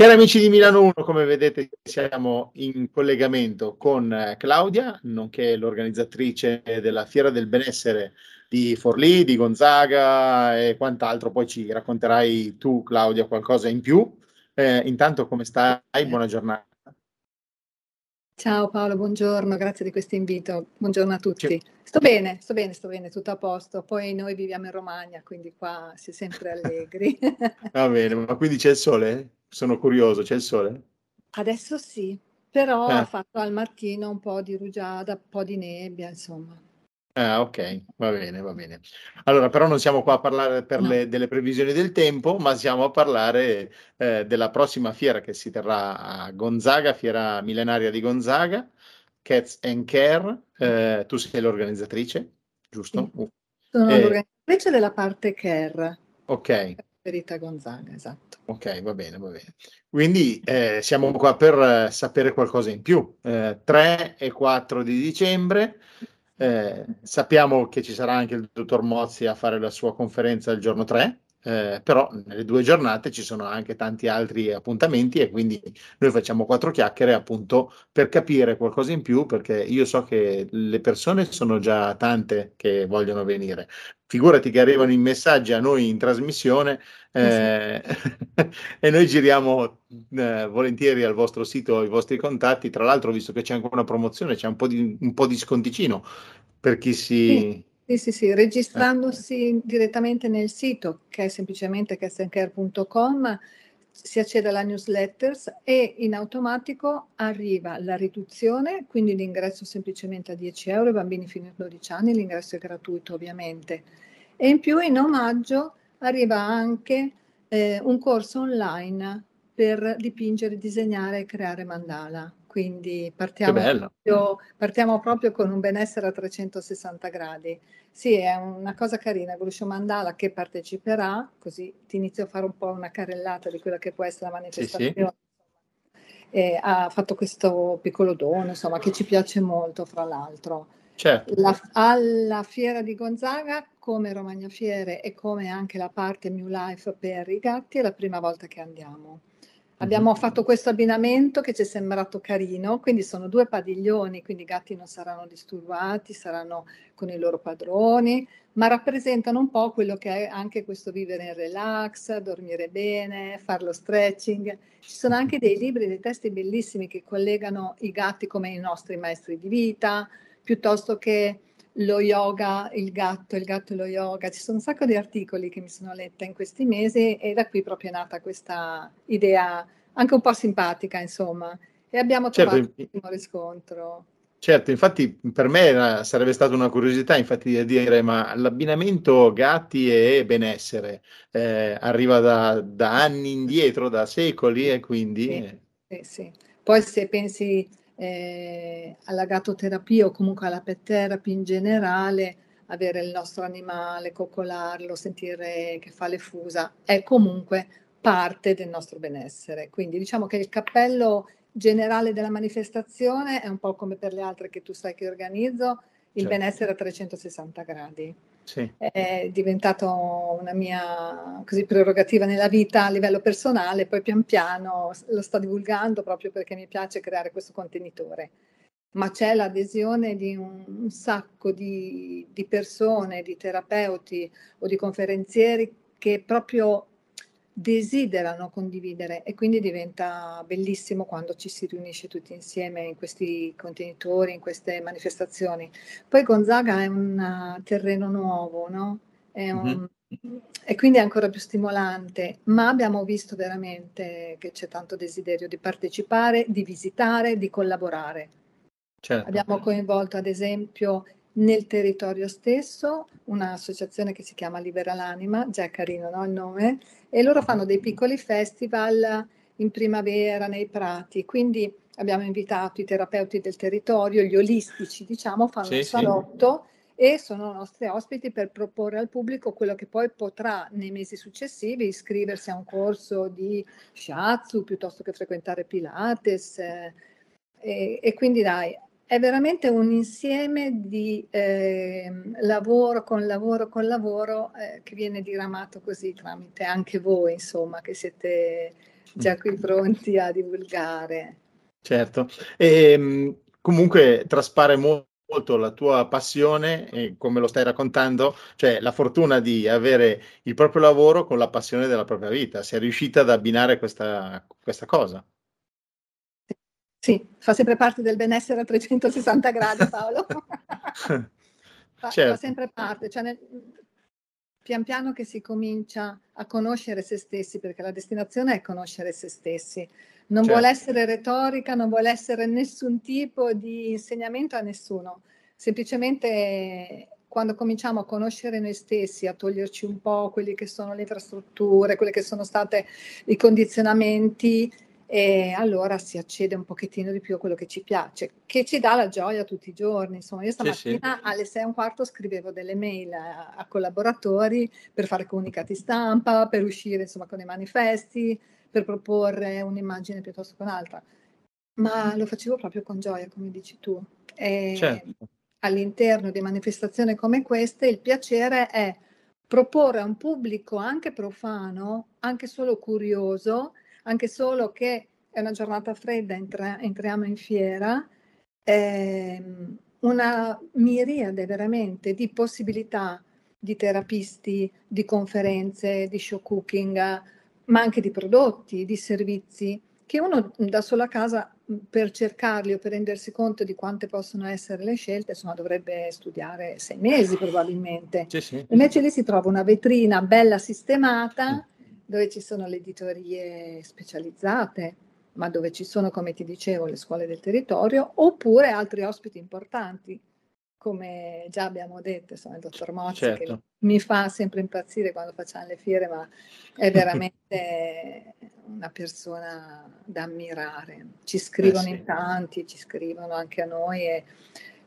Cari amici di Milano 1, come vedete siamo in collegamento con eh, Claudia, nonché l'organizzatrice della Fiera del Benessere di Forlì, di Gonzaga e quant'altro. Poi ci racconterai tu, Claudia, qualcosa in più. Eh, intanto come stai? Buona giornata. Ciao Paolo, buongiorno, grazie di questo invito. Buongiorno a tutti. Sto bene, sto bene, sto bene, tutto a posto. Poi noi viviamo in Romagna, quindi qua si è sempre allegri. Va bene, ma quindi c'è il sole? Sono curioso, c'è il sole? Adesso sì, però Eh. ha fatto al mattino un po' di rugiada, un po' di nebbia, insomma. Ah, ok, va bene, va bene. Allora, però non siamo qua a parlare per No. le- delle previsioni del tempo, ma siamo a parlare eh, della prossima fiera che si terrà a Gonzaga, fiera millenaria di Gonzaga, Cats and Care. Eh, tu sei l'organizzatrice, giusto? Uh, Sono Eh. l'organizzatrice della parte care, ok, Rita Gonzaga, esatto. ok, va bene, va bene. Quindi eh, siamo qua per eh, sapere qualcosa in più. Eh, 3 e 4 di dicembre. Eh, sappiamo che ci sarà anche il dottor Mozzi a fare la sua conferenza il giorno 3, eh, però nelle due giornate ci sono anche tanti altri appuntamenti e quindi noi facciamo quattro chiacchiere appunto per capire qualcosa in più perché io so che le persone sono già tante che vogliono venire. Figurati che arrivano i messaggi a noi in trasmissione eh, e noi giriamo eh, volentieri al vostro sito i vostri contatti. Tra l'altro, visto che c'è anche una promozione, c'è un po' di, un po' di sconticino per chi si... Sì, sì, sì, registrandosi direttamente nel sito che è semplicemente castancare.com si accede alla newsletters e in automatico arriva la riduzione, quindi l'ingresso semplicemente a 10 euro, i bambini fino a 12 anni, l'ingresso è gratuito ovviamente. E in più in omaggio arriva anche eh, un corso online per dipingere, disegnare e creare mandala. Quindi partiamo proprio, partiamo proprio con un benessere a 360 gradi. Sì, è una cosa carina, Gluscio Mandala che parteciperà, così ti inizio a fare un po' una carrellata di quella che può essere la Sì, sì. manifestazione. E ha fatto questo piccolo dono, insomma, che ci piace molto, fra l'altro. Certo. La- alla fiera di Gonzaga, come Romagna Fiere e come anche la parte New Life per i gatti, è la prima volta che andiamo. Abbiamo Mhm. fatto questo abbinamento che ci è sembrato carino, quindi sono due padiglioni, quindi i gatti non saranno disturbati, saranno con i loro padroni, ma rappresentano un po' quello che è anche questo vivere in relax, dormire bene, fare lo stretching. Ci sono anche dei libri, dei testi bellissimi che collegano i gatti come i nostri maestri di vita, piuttosto che lo yoga, il gatto, il gatto e lo yoga. Ci sono un sacco di articoli che mi sono letta in questi mesi e da qui proprio è nata questa idea anche un po' simpatica, insomma. E abbiamo Certo, trovato in- un ottimo riscontro. Certo, infatti per me era- sarebbe stata una curiosità infatti di dire ma l'abbinamento gatti e benessere eh, arriva da, da anni indietro, da secoli e quindi Sì. eh, Sì, sì. Poi se pensi eh, alla gattoterapia o comunque alla pet therapy in generale, avere il nostro animale, coccolarlo, sentire che fa le fusa, è comunque parte del nostro benessere. Quindi diciamo che il cappello generale della manifestazione è un po' come per le altre che tu sai che organizzo, il Certo. benessere a 360 gradi sì, è diventato una mia così, prerogativa nella vita a livello personale, poi pian piano lo sto divulgando proprio perché mi piace creare questo contenitore. Ma c'è l'adesione di un, un sacco di, di persone, di terapeuti o di conferenzieri che proprio desiderano condividere e quindi diventa bellissimo quando ci si riunisce tutti insieme in questi contenitori, in queste manifestazioni. Poi Gonzaga è un uh, terreno nuovo, no? È un- E quindi è ancora più stimolante, ma abbiamo visto veramente che c'è tanto desiderio di partecipare, di visitare, di collaborare. certo. Abbiamo coinvolto ad esempio nel territorio stesso un'associazione che si chiama Libera l'Anima, già è carino no, il nome, e loro fanno dei piccoli festival in primavera nei prati, quindi abbiamo invitato i terapeuti del territorio, gli olistici diciamo, fanno Sì, un sì. salotto e sono nostri ospiti per proporre al pubblico quello che poi potrà nei mesi successivi iscriversi a un corso di shiatsu piuttosto che frequentare Pilates. eh, e, e quindi dai, è veramente un insieme di ehm, lavoro con lavoro con lavoro eh, che viene diramato così tramite anche voi, insomma, che siete già qui pronti a divulgare. Certo, e, ehm, comunque traspare molto molto la tua passione e come lo stai raccontando, cioè la fortuna di avere il proprio lavoro con la passione della propria vita. Sei riuscita ad abbinare questa, questa cosa. Sì, fa sempre parte del benessere a 360 gradi Paolo. fa, certo. fa, sempre parte, cioè nel, pian piano che si comincia a conoscere se stessi, perché la destinazione è conoscere se stessi. Non certo. vuole essere retorica, non vuole essere nessun tipo di insegnamento a nessuno. Semplicemente quando cominciamo a conoscere noi stessi, a toglierci un po' quelli che sono le infrastrutture, quelli che sono stati i condizionamenti, e allora si accede un pochettino di più a quello che ci piace, che ci dà la gioia tutti i giorni. Insomma, io stamattina sì, sì. alle sei e un quarto scrivevo delle mail a, a, collaboratori per fare comunicati stampa, per uscire insomma con i manifesti, per proporre un'immagine piuttosto che un'altra. Ma lo facevo proprio con gioia, come dici tu. E certo. all'interno di manifestazioni come queste il piacere è proporre a un pubblico anche profano, anche solo curioso, anche solo che è una giornata fredda, entra, entriamo in fiera, ehm, una miriade veramente di possibilità di terapisti, di conferenze, di show cooking, ma anche di prodotti, di servizi, che uno da solo a casa per cercarli o per rendersi conto di quante possono essere le scelte, insomma, dovrebbe studiare sei mesi probabilmente. Sì, sì. Invece lì si trova una vetrina bella sistemata dove ci sono le editorie specializzate, ma dove ci sono, come ti dicevo, le scuole del territorio, oppure altri ospiti importanti, come già abbiamo detto, insomma, il dottor Mozzi, certo. che mi fa sempre impazzire quando facciamo le fiere, ma è veramente una persona da ammirare. Ci scrivono eh sì. in tanti, ci scrivono anche a noi e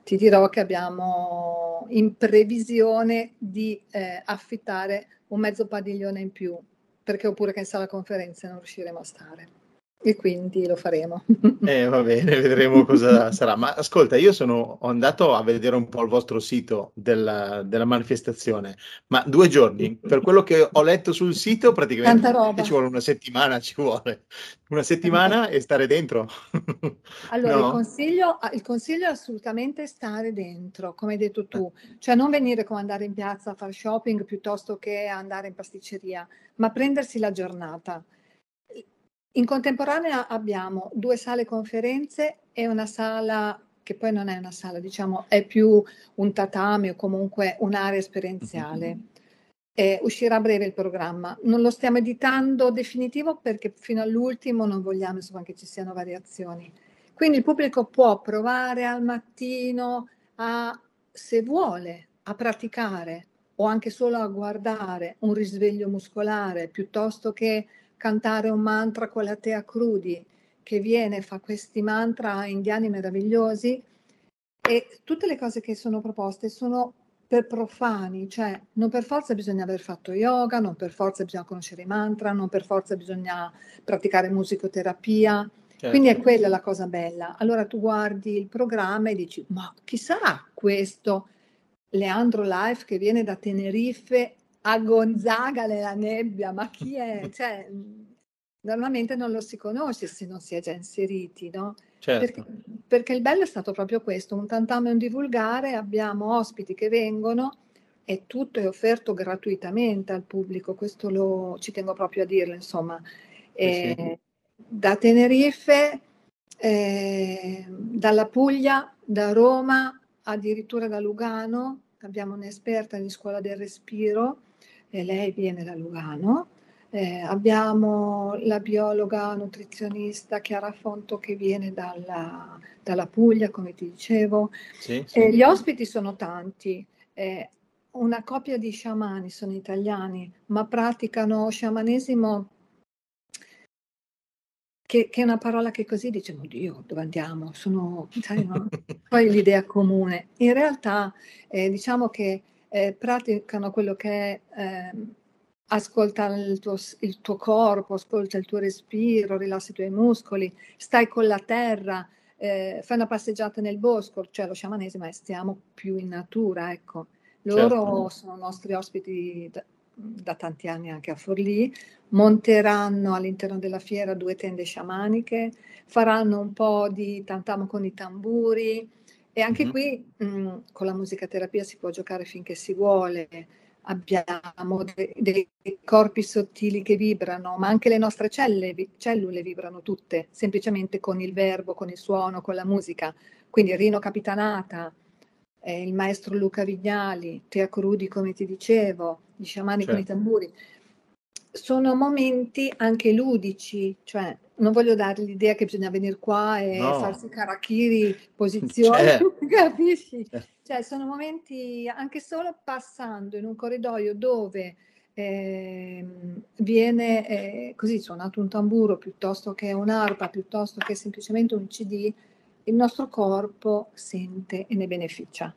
ti dirò che abbiamo in previsione di eh, affittare un mezzo padiglione in più perché oppure che in sala conferenze non riusciremo a stare. E quindi lo faremo. Eh, va bene, vedremo cosa sarà. Ma ascolta, io sono andato a vedere un po' il vostro sito della, della manifestazione, ma due giorni, per quello che ho letto sul sito, praticamente ci vuole una settimana, ci vuole una settimana e stare dentro. Allora, no? il, consiglio, il, consiglio, è assolutamente stare dentro, come hai detto tu, cioè non venire come andare in piazza a fare shopping piuttosto che andare in pasticceria, ma prendersi la giornata. In contemporanea abbiamo due sale conferenze e una sala che poi non è una sala, diciamo, è più un tatami o comunque un'area esperienziale. Eh, uscirà a breve il programma. Non lo stiamo editando definitivo perché fino all'ultimo non vogliamo insomma, che ci siano variazioni. Quindi il pubblico può provare al mattino a, se vuole, a praticare o anche solo a guardare un risveglio muscolare piuttosto che cantare un mantra con la tea crudi che viene, fa questi mantra indiani meravigliosi e tutte le cose che sono proposte sono per profani, cioè non per forza bisogna aver fatto yoga, non per forza bisogna conoscere i mantra, non per forza bisogna praticare musicoterapia. Certo. Quindi è quella la cosa bella. Allora tu guardi il programma e dici, ma chi sarà questo Leandro Life che viene da Tenerife a Gonzaga nella nebbia, ma chi è? Cioè, normalmente non lo si conosce se non si è già inseriti, no? Certo. Perché, perché, il bello è stato proprio questo, un tantameno divulgare, abbiamo ospiti che vengono e tutto è offerto gratuitamente al pubblico, questo lo, ci tengo proprio a dirlo, insomma. Eh sì. Da Tenerife, eh, dalla Puglia, da Roma, addirittura da Lugano, abbiamo un'esperta di scuola del respiro, e lei viene da Lugano. Eh, abbiamo la biologa nutrizionista Chiara Fonto che viene dalla, dalla Puglia, come ti dicevo. Sì, sì. Eh, gli ospiti sono tanti. Eh, una coppia di sciamani sono italiani, ma praticano sciamanesimo che, che, è una parola che così diciamo, Dio, dove andiamo? Sono, sai, no? Poi l'idea comune. In realtà, eh, diciamo che eh, praticano quello che è eh, ascolta il tuo, il tuo, corpo, ascolta il tuo respiro, rilassi i tuoi muscoli, stai con la terra, eh, fai una passeggiata nel bosco, cioè lo sciamanesimo è stiamo più in natura, ecco. Loro certo. sono nostri ospiti da tanti anni anche a Forlì, monteranno all'interno della fiera due tende sciamaniche, faranno un po' di tantamo con i tamburi e anche qui mh, con la musicaterapia si può giocare finché si vuole, abbiamo dei, dei corpi sottili che vibrano, ma anche le nostre celle, cellule vibrano tutte, semplicemente con il verbo, con il suono, con la musica. Quindi Rino Capitanata, eh, il maestro Luca Vignali, Tea Crudi, come ti dicevo, gli sciamani certo. con i certo. tamburi. Sono momenti anche ludici, cioè non voglio dare l'idea che bisogna venire qua e no. farsi karakiri, posizioni, certo. capisci? Certo. Cioè sono momenti anche solo passando in un corridoio dove eh, viene eh, così suonato un tamburo piuttosto che un'arpa, piuttosto che semplicemente un CD, il nostro corpo sente e ne beneficia.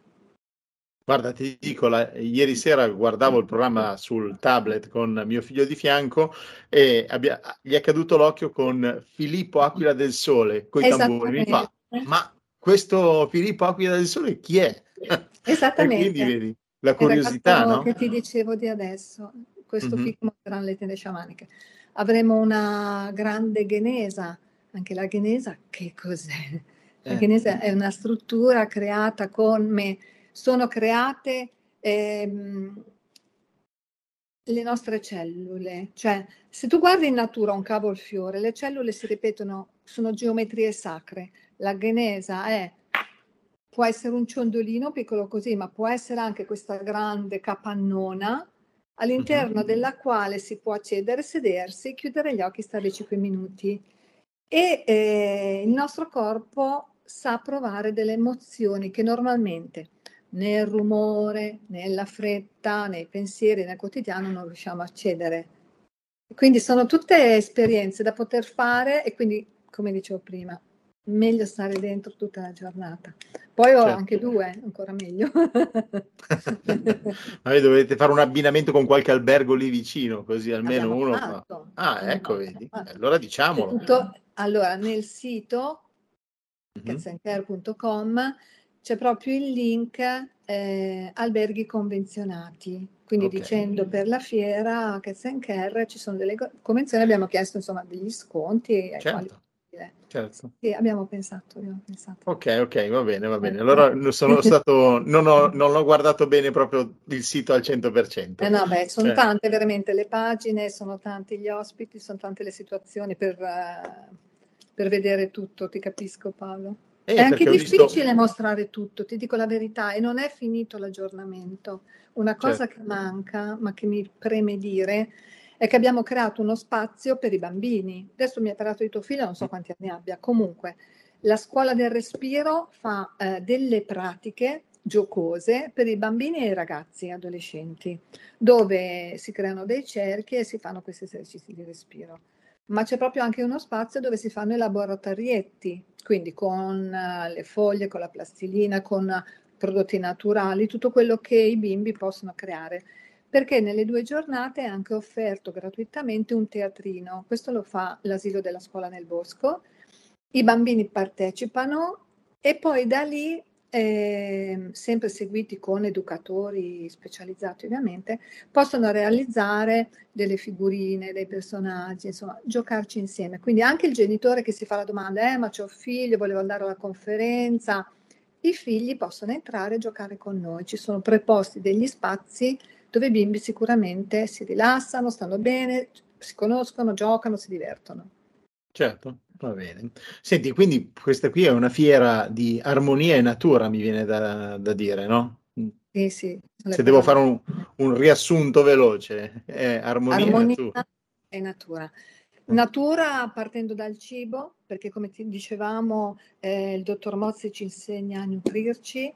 Guarda, ti dico, la, ieri sera guardavo il programma sul tablet con mio figlio di fianco e abbia, gli è caduto l'occhio con Filippo Aquila del Sole, con i tamburi. Mi fa, ma questo Filippo Aquila del Sole chi è? Esattamente. quindi vedi la curiosità, no? che ti dicevo di adesso, questo mm-hmm. film saranno le tende sciamaniche. Avremo una grande ghenesa, anche la ghenesa che cos'è? La eh. ghenesa è una struttura creata come sono create ehm, le nostre cellule, cioè se tu guardi in natura un cavolfiore, le cellule si ripetono, sono geometrie sacre. La genesa è può essere un ciondolino piccolo così, ma può essere anche questa grande capannona all'interno uh-huh. della quale si può accedere, sedersi, chiudere gli occhi, stare 5 minuti. E eh, il nostro corpo sa provare delle emozioni che normalmente nel rumore, nella fretta, nei pensieri, nel quotidiano non riusciamo a accedere. Quindi sono tutte esperienze da poter fare e quindi, come dicevo prima, meglio stare dentro tutta la giornata. Poi ho certo. anche due, ancora meglio. Ma dovete fare un abbinamento con qualche albergo lì vicino, così almeno Abbiamo uno fatto. fa. Ah, ecco, vedi. Fatto. Allora diciamolo. Tutto, allora, nel sito mm-hmm. C'è proprio il link eh, alberghi convenzionati. Quindi okay. dicendo per la fiera a Care ci sono delle convenzioni, abbiamo chiesto insomma degli sconti certo. quali Certo. Sì, abbiamo pensato, abbiamo pensato. Ok, ok, va bene, va bene. Allora sono stato, non, ho, non ho guardato bene proprio il sito al 100%. Eh no, beh, sono cioè. tante veramente le pagine, sono tanti gli ospiti, sono tante le situazioni per, uh, per vedere tutto, ti capisco Paolo. Eh, è anche difficile visto... mostrare tutto, ti dico la verità, e non è finito l'aggiornamento. Una cosa certo. che manca, ma che mi preme dire, è che abbiamo creato uno spazio per i bambini. Adesso mi ha parlato di tuo figlio, non so quanti anni abbia. Comunque, la scuola del respiro fa eh, delle pratiche giocose per i bambini e i ragazzi adolescenti, dove si creano dei cerchi e si fanno questi esercizi di respiro. Ma c'è proprio anche uno spazio dove si fanno i laboratorietti, quindi con uh, le foglie, con la plastilina, con prodotti naturali, tutto quello che i bimbi possono creare perché nelle due giornate è anche offerto gratuitamente un teatrino. Questo lo fa l'asilo della scuola nel bosco. I bambini partecipano e poi da lì, eh, sempre seguiti con educatori specializzati ovviamente, possono realizzare delle figurine, dei personaggi, insomma, giocarci insieme. Quindi anche il genitore che si fa la domanda, eh, ma c'ho figlio, volevo andare alla conferenza, i figli possono entrare e giocare con noi. Ci sono preposti degli spazi dove i bimbi sicuramente si rilassano, stanno bene, si conoscono, giocano, si divertono. Certo, va bene. Senti, quindi questa qui è una fiera di armonia e natura, mi viene da, da dire, no? Sì, sì. Se devo fare un, un, riassunto veloce, è armonia, armonia e natura. E natura. Natura partendo dal cibo, perché come ti dicevamo eh, il dottor Mozzi ci insegna a nutrirci,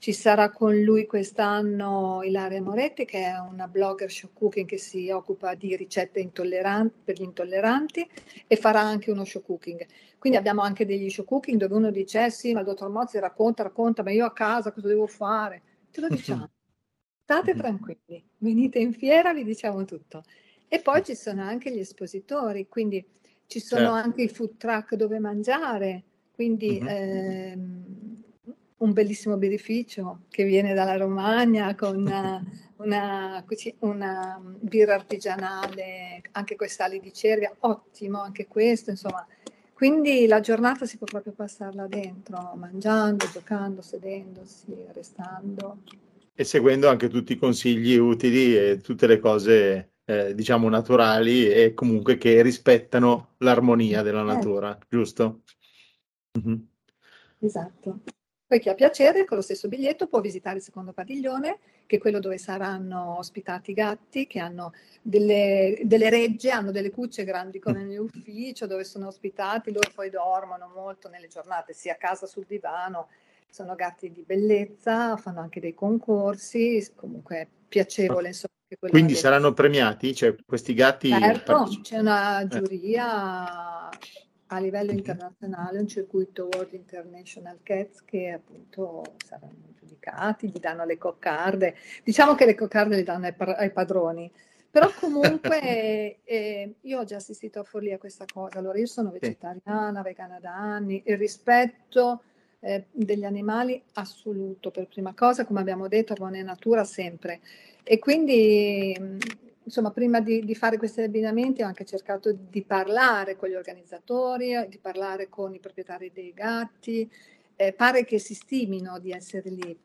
ci sarà con lui quest'anno Ilaria Moretti, che è una blogger show cooking che si occupa di ricette per gli intolleranti e farà anche uno show cooking. Quindi abbiamo anche degli show cooking dove uno dice: eh sì, ma il dottor Mozzi racconta, racconta, ma io a casa cosa devo fare? Te lo diciamo. State tranquilli, venite in fiera, vi diciamo tutto. E poi ci sono anche gli espositori, quindi ci sono certo. anche i food truck dove mangiare, quindi mm-hmm. ehm, un bellissimo birrificio che viene dalla Romagna con una, una, una birra artigianale, anche con sali di cervia, ottimo anche questo, insomma. Quindi la giornata si può proprio passarla dentro, mangiando, giocando, sedendosi, restando. E seguendo anche tutti i consigli utili e tutte le cose, eh, diciamo, naturali e comunque che rispettano l'armonia della eh. natura, eh. giusto? Mm-hmm. Esatto. Poi chi ha piacere con lo stesso biglietto può visitare il secondo padiglione, che è quello dove saranno ospitati i gatti, che hanno delle, delle regge, hanno delle cucce grandi come nell'ufficio, dove sono ospitati, loro poi dormono molto nelle giornate, sia a casa sul divano, sono gatti di bellezza, fanno anche dei concorsi, comunque è piacevole. Insomma, Quindi saranno premiati? Cioè, questi gatti... Certo, c'è una giuria... Eh a livello internazionale un circuito World International Cats che appunto saranno giudicati, gli danno le coccarde, diciamo che le coccarde le danno ai, ai padroni, però comunque eh, io ho già assistito a follia a questa cosa, allora io sono vegetariana, vegana da anni, il rispetto eh, degli animali assoluto per prima cosa, come abbiamo detto, buona natura sempre. E quindi insomma, prima di, di, fare questi abbinamenti ho anche cercato di parlare con gli organizzatori, di parlare con i proprietari dei gatti. Eh, pare che si stimino di essere lì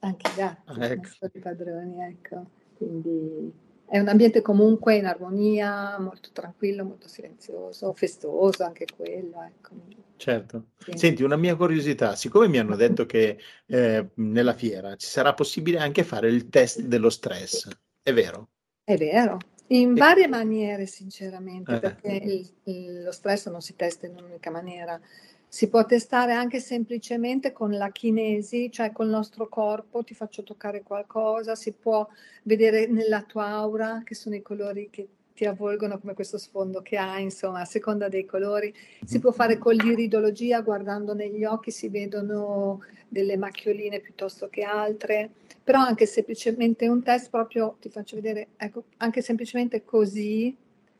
anche i gatti, ah, ecco. i padroni, ecco. Quindi è un ambiente comunque in armonia, molto tranquillo, molto silenzioso, festoso anche quello, ecco. Certo. Sì. Senti, una mia curiosità, siccome mi hanno detto che eh, nella fiera ci sarà possibile anche fare il test dello stress, è vero? È vero, in varie maniere sinceramente, eh. perché il, il, lo stress non si testa in un'unica maniera. Si può testare anche semplicemente con la kinesi, cioè col nostro corpo, ti faccio toccare qualcosa, si può vedere nella tua aura, che sono i colori che ti avvolgono come questo sfondo che hai, insomma, a seconda dei colori. Si può fare con l'iridologia, guardando negli occhi si vedono delle macchioline piuttosto che altre, però anche semplicemente un test proprio, ti faccio vedere, ecco, anche semplicemente così,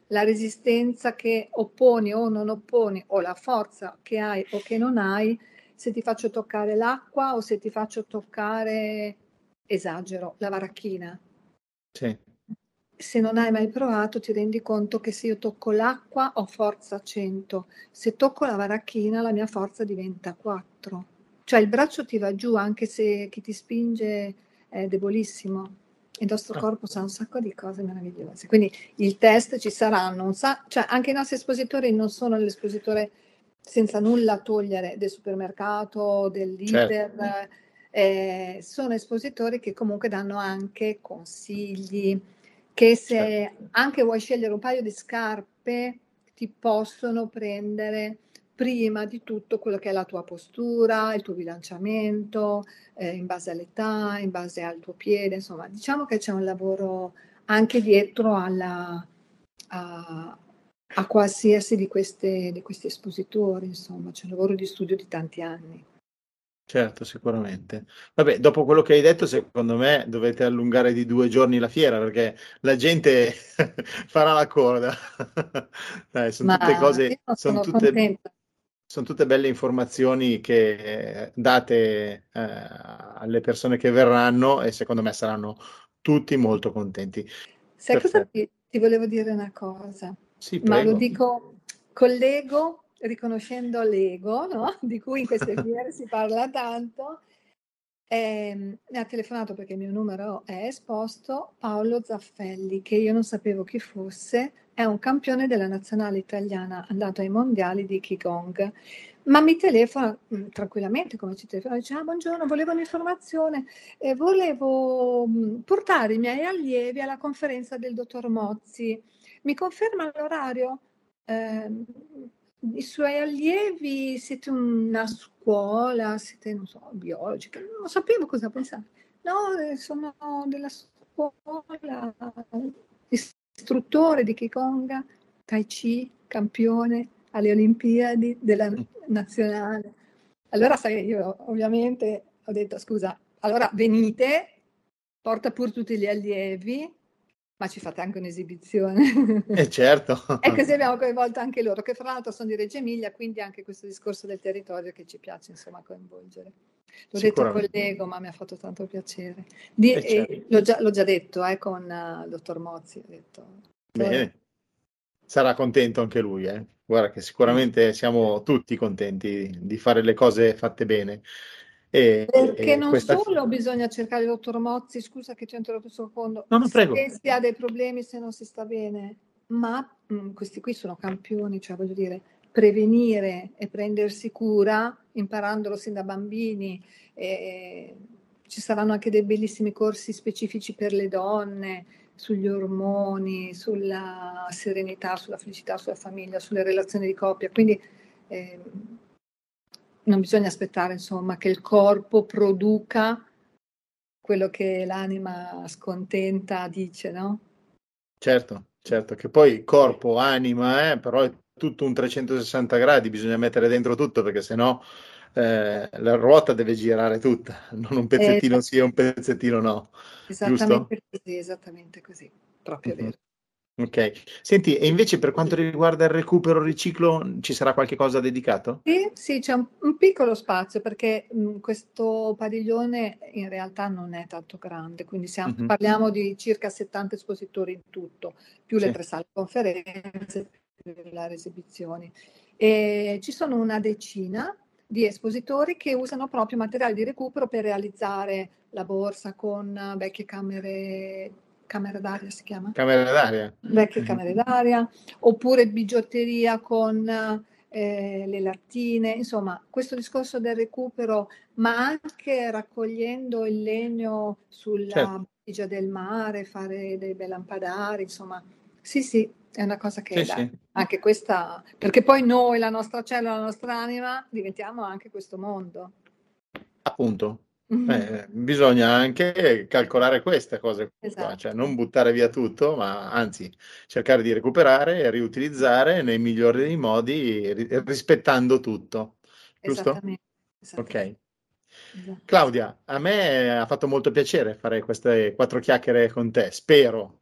la resistenza che opponi o non opponi, o la forza che hai o che non hai, se ti faccio toccare l'acqua o se ti faccio toccare, esagero, la varachina. Sì se non hai mai provato ti rendi conto che se io tocco l'acqua ho forza 100, se tocco la varachina la mia forza diventa 4. Cioè il braccio ti va giù anche se chi ti spinge è debolissimo. Il nostro ah. corpo sa un sacco di cose meravigliose. Quindi il test ci saranno, sa- cioè anche i nostri espositori non sono l'espositore senza nulla togliere del supermercato, del leader. Certo. Eh, sono espositori che comunque danno anche consigli, che se certo. anche vuoi scegliere un paio di scarpe ti possono prendere prima di tutto quello che è la tua postura, il tuo bilanciamento, eh, in base all'età, in base al tuo piede, insomma, diciamo che c'è un lavoro anche dietro alla, a, a qualsiasi di, queste, di questi espositori, insomma, c'è un lavoro di studio di tanti anni. Certo, sicuramente. Vabbè, dopo quello che hai detto, secondo me dovete allungare di due giorni la fiera perché la gente farà la coda. Dai, sono tutte cose, sono tutte, sono tutte belle informazioni che date eh, alle persone che verranno e secondo me saranno tutti molto contenti. Sai Perfetto. cosa ti, ti, volevo dire una cosa? Sì, Ma lo dico collego riconoscendo l'ego, no? di cui in queste fiere si parla tanto, eh, mi ha telefonato perché il mio numero è esposto Paolo Zaffelli, che io non sapevo chi fosse, è un campione della nazionale italiana andato ai mondiali di Qigong. Ma mi telefona mh, mm, tranquillamente, come ci telefona, dice: ah, Buongiorno, volevo un'informazione, eh, volevo mh, mm, portare i miei allievi alla conferenza del dottor Mozzi. Mi conferma l'orario? Eh, i suoi allievi, siete una scuola, siete, non so, biologica, non sapevo cosa pensare. No, eh, sono della scuola, istruttore di Kikonga, Tai Chi, campione alle Olimpiadi della mm. nazionale. Allora, sai, io ovviamente ho detto, scusa, allora venite, porta pure tutti gli allievi, ma ci fate anche un'esibizione. Eh certo. e così abbiamo coinvolto anche loro, che fra l'altro sono di Reggio Emilia, quindi anche questo discorso del territorio che ci piace insomma coinvolgere. L'ho detto con l'ego, ma mi ha fatto tanto piacere. Di, eh certo. l'ho, già, l'ho, già, detto eh, con uh, il dottor Mozzi. Detto, Bene, sarà contento anche lui. Eh? Guarda che sicuramente siamo tutti contenti di fare le cose fatte bene. E, Perché e non questa... solo bisogna cercare il dottor Mozzi, scusa che ti ho interrotto un secondo, no, no, prego. se si ha dei problemi, se non si sta bene, ma mh, mm, questi qui sono campioni, cioè voglio dire, prevenire e prendersi cura, imparandolo sin da bambini. E, ci saranno anche dei bellissimi corsi specifici per le donne sugli ormoni, sulla serenità, sulla felicità, sulla famiglia, sulle relazioni di coppia. Quindi eh, non bisogna aspettare insomma che il corpo produca quello che l'anima scontenta dice, no? Certo, certo, che poi corpo, anima, eh, però è tutto un 360 gradi, bisogna mettere dentro tutto perché sennò eh, la ruota deve girare tutta, non un pezzettino eh, sì e un pezzettino no. Esattamente giusto? così, esattamente così, proprio mm-hmm. vero. Ok, senti, e invece per quanto riguarda il recupero riciclo, ci sarà qualche cosa dedicato? Sì, sì, c'è un, un piccolo spazio perché mh, questo padiglione in realtà non è tanto grande, quindi siamo, mm-hmm. parliamo di circa 70 espositori in tutto, più sì. le tre sale conferenze, più le esibizioni. E ci sono una decina di espositori che usano proprio materiali di recupero per realizzare la borsa con vecchie camere camera d'aria si chiama? Camera d'aria. Vecchie camere d'aria, oppure bigiotteria con eh, le lattine, insomma, questo discorso del recupero, ma anche raccogliendo il legno sulla certo. bigia del mare, fare dei bei lampadari, insomma, sì, sì, è una cosa che sì, sì. anche questa, perché poi noi, la nostra cellula, la nostra anima, diventiamo anche questo mondo. Appunto, Mm-hmm. Eh, bisogna anche calcolare queste cose, esatto. cioè non buttare via tutto, ma anzi cercare di recuperare e riutilizzare nei migliori dei modi, rispettando tutto. Giusto? Esattamente. Esattamente. Ok. Esatto. Claudia, a me ha fatto molto piacere fare queste quattro chiacchiere con te. Spero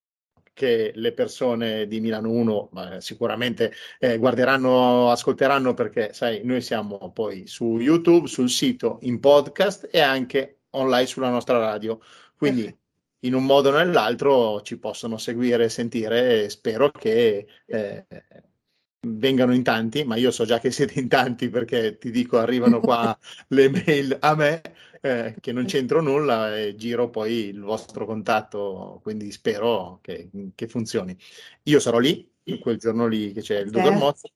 che le persone di Milano 1 eh, sicuramente eh, guarderanno, ascolteranno perché sai, noi siamo poi su YouTube, sul sito, in podcast e anche online sulla nostra radio. Quindi Perfetto. in un modo o nell'altro ci possono seguire e sentire e spero che eh, vengano in tanti, ma io so già che siete in tanti perché ti dico arrivano qua le mail a me eh, che non c'entro nulla e giro poi il vostro contatto, quindi spero che, che funzioni. Io sarò lì, quel giorno lì che c'è il certo. dottor Mozzi,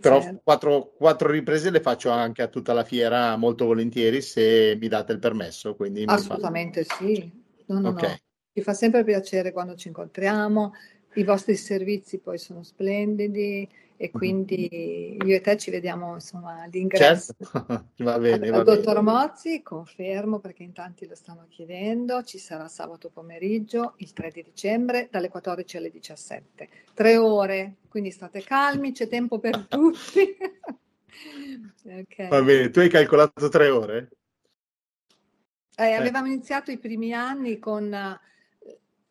però certo. quattro, quattro, riprese le faccio anche a tutta la fiera molto volentieri se mi date il permesso. Quindi Assolutamente fa... sì, no, no, okay. no. Ci fa sempre piacere quando ci incontriamo, i vostri servizi poi sono splendidi e quindi io e te ci vediamo insomma all'ingresso. Certo. va bene, va dottor Mozzi, confermo perché in tanti lo stanno chiedendo, ci sarà sabato pomeriggio il 3 di dicembre dalle 14 alle 17. Tre ore, quindi state calmi, c'è tempo per tutti. okay. Va bene, tu hai calcolato tre ore? Eh, eh. Avevamo iniziato i primi anni con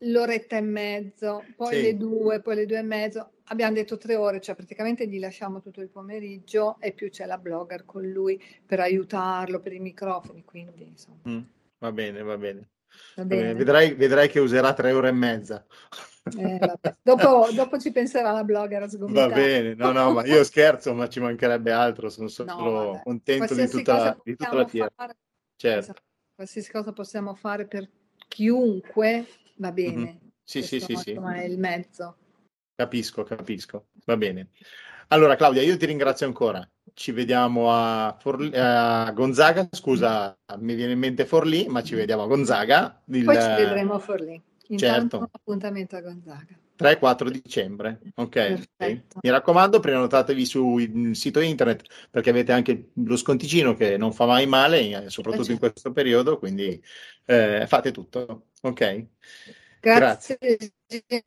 l'oretta e mezzo, poi sì. le due, poi le due e mezzo. Abbiamo detto tre ore, cioè praticamente gli lasciamo tutto il pomeriggio e più c'è la blogger con lui per aiutarlo, per i microfoni, quindi insomma. Mm, va bene, va bene. Va bene. Vedrai, vedrai, che userà tre ore e mezza. Eh, dopo, dopo, ci penserà la blogger a sgomitare. Va bene, no, no, ma io scherzo, ma ci mancherebbe altro, sono solo no, contento di tutta, di tutta, la tierra. Certo. Esatto. Qualsiasi cosa possiamo fare per chiunque va bene. Mm-hmm. Sì, sì, sì, sì. è il mezzo. Capisco, capisco. Va bene. Allora, Claudia, io ti ringrazio ancora. Ci vediamo a, Forlì, a Gonzaga. Scusa, mi viene in mente Forlì, ma ci vediamo a Gonzaga. Il... Poi ci vedremo a Forlì. Intanto certo. appuntamento a Gonzaga. 3-4 dicembre. Ok. Mi raccomando, prenotatevi sul sito internet perché avete anche lo sconticino che non fa mai male, eh, soprattutto certo. in questo periodo, quindi eh, fate tutto. Ok. Grazie. Grazie.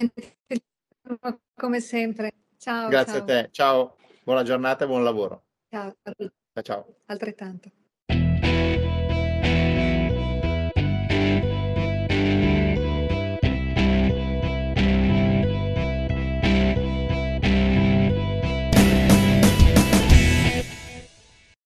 Come sempre. Ciao. Grazie ciao. a te. Ciao. Buona giornata e buon lavoro. Ciao. Ciao. Altrettanto.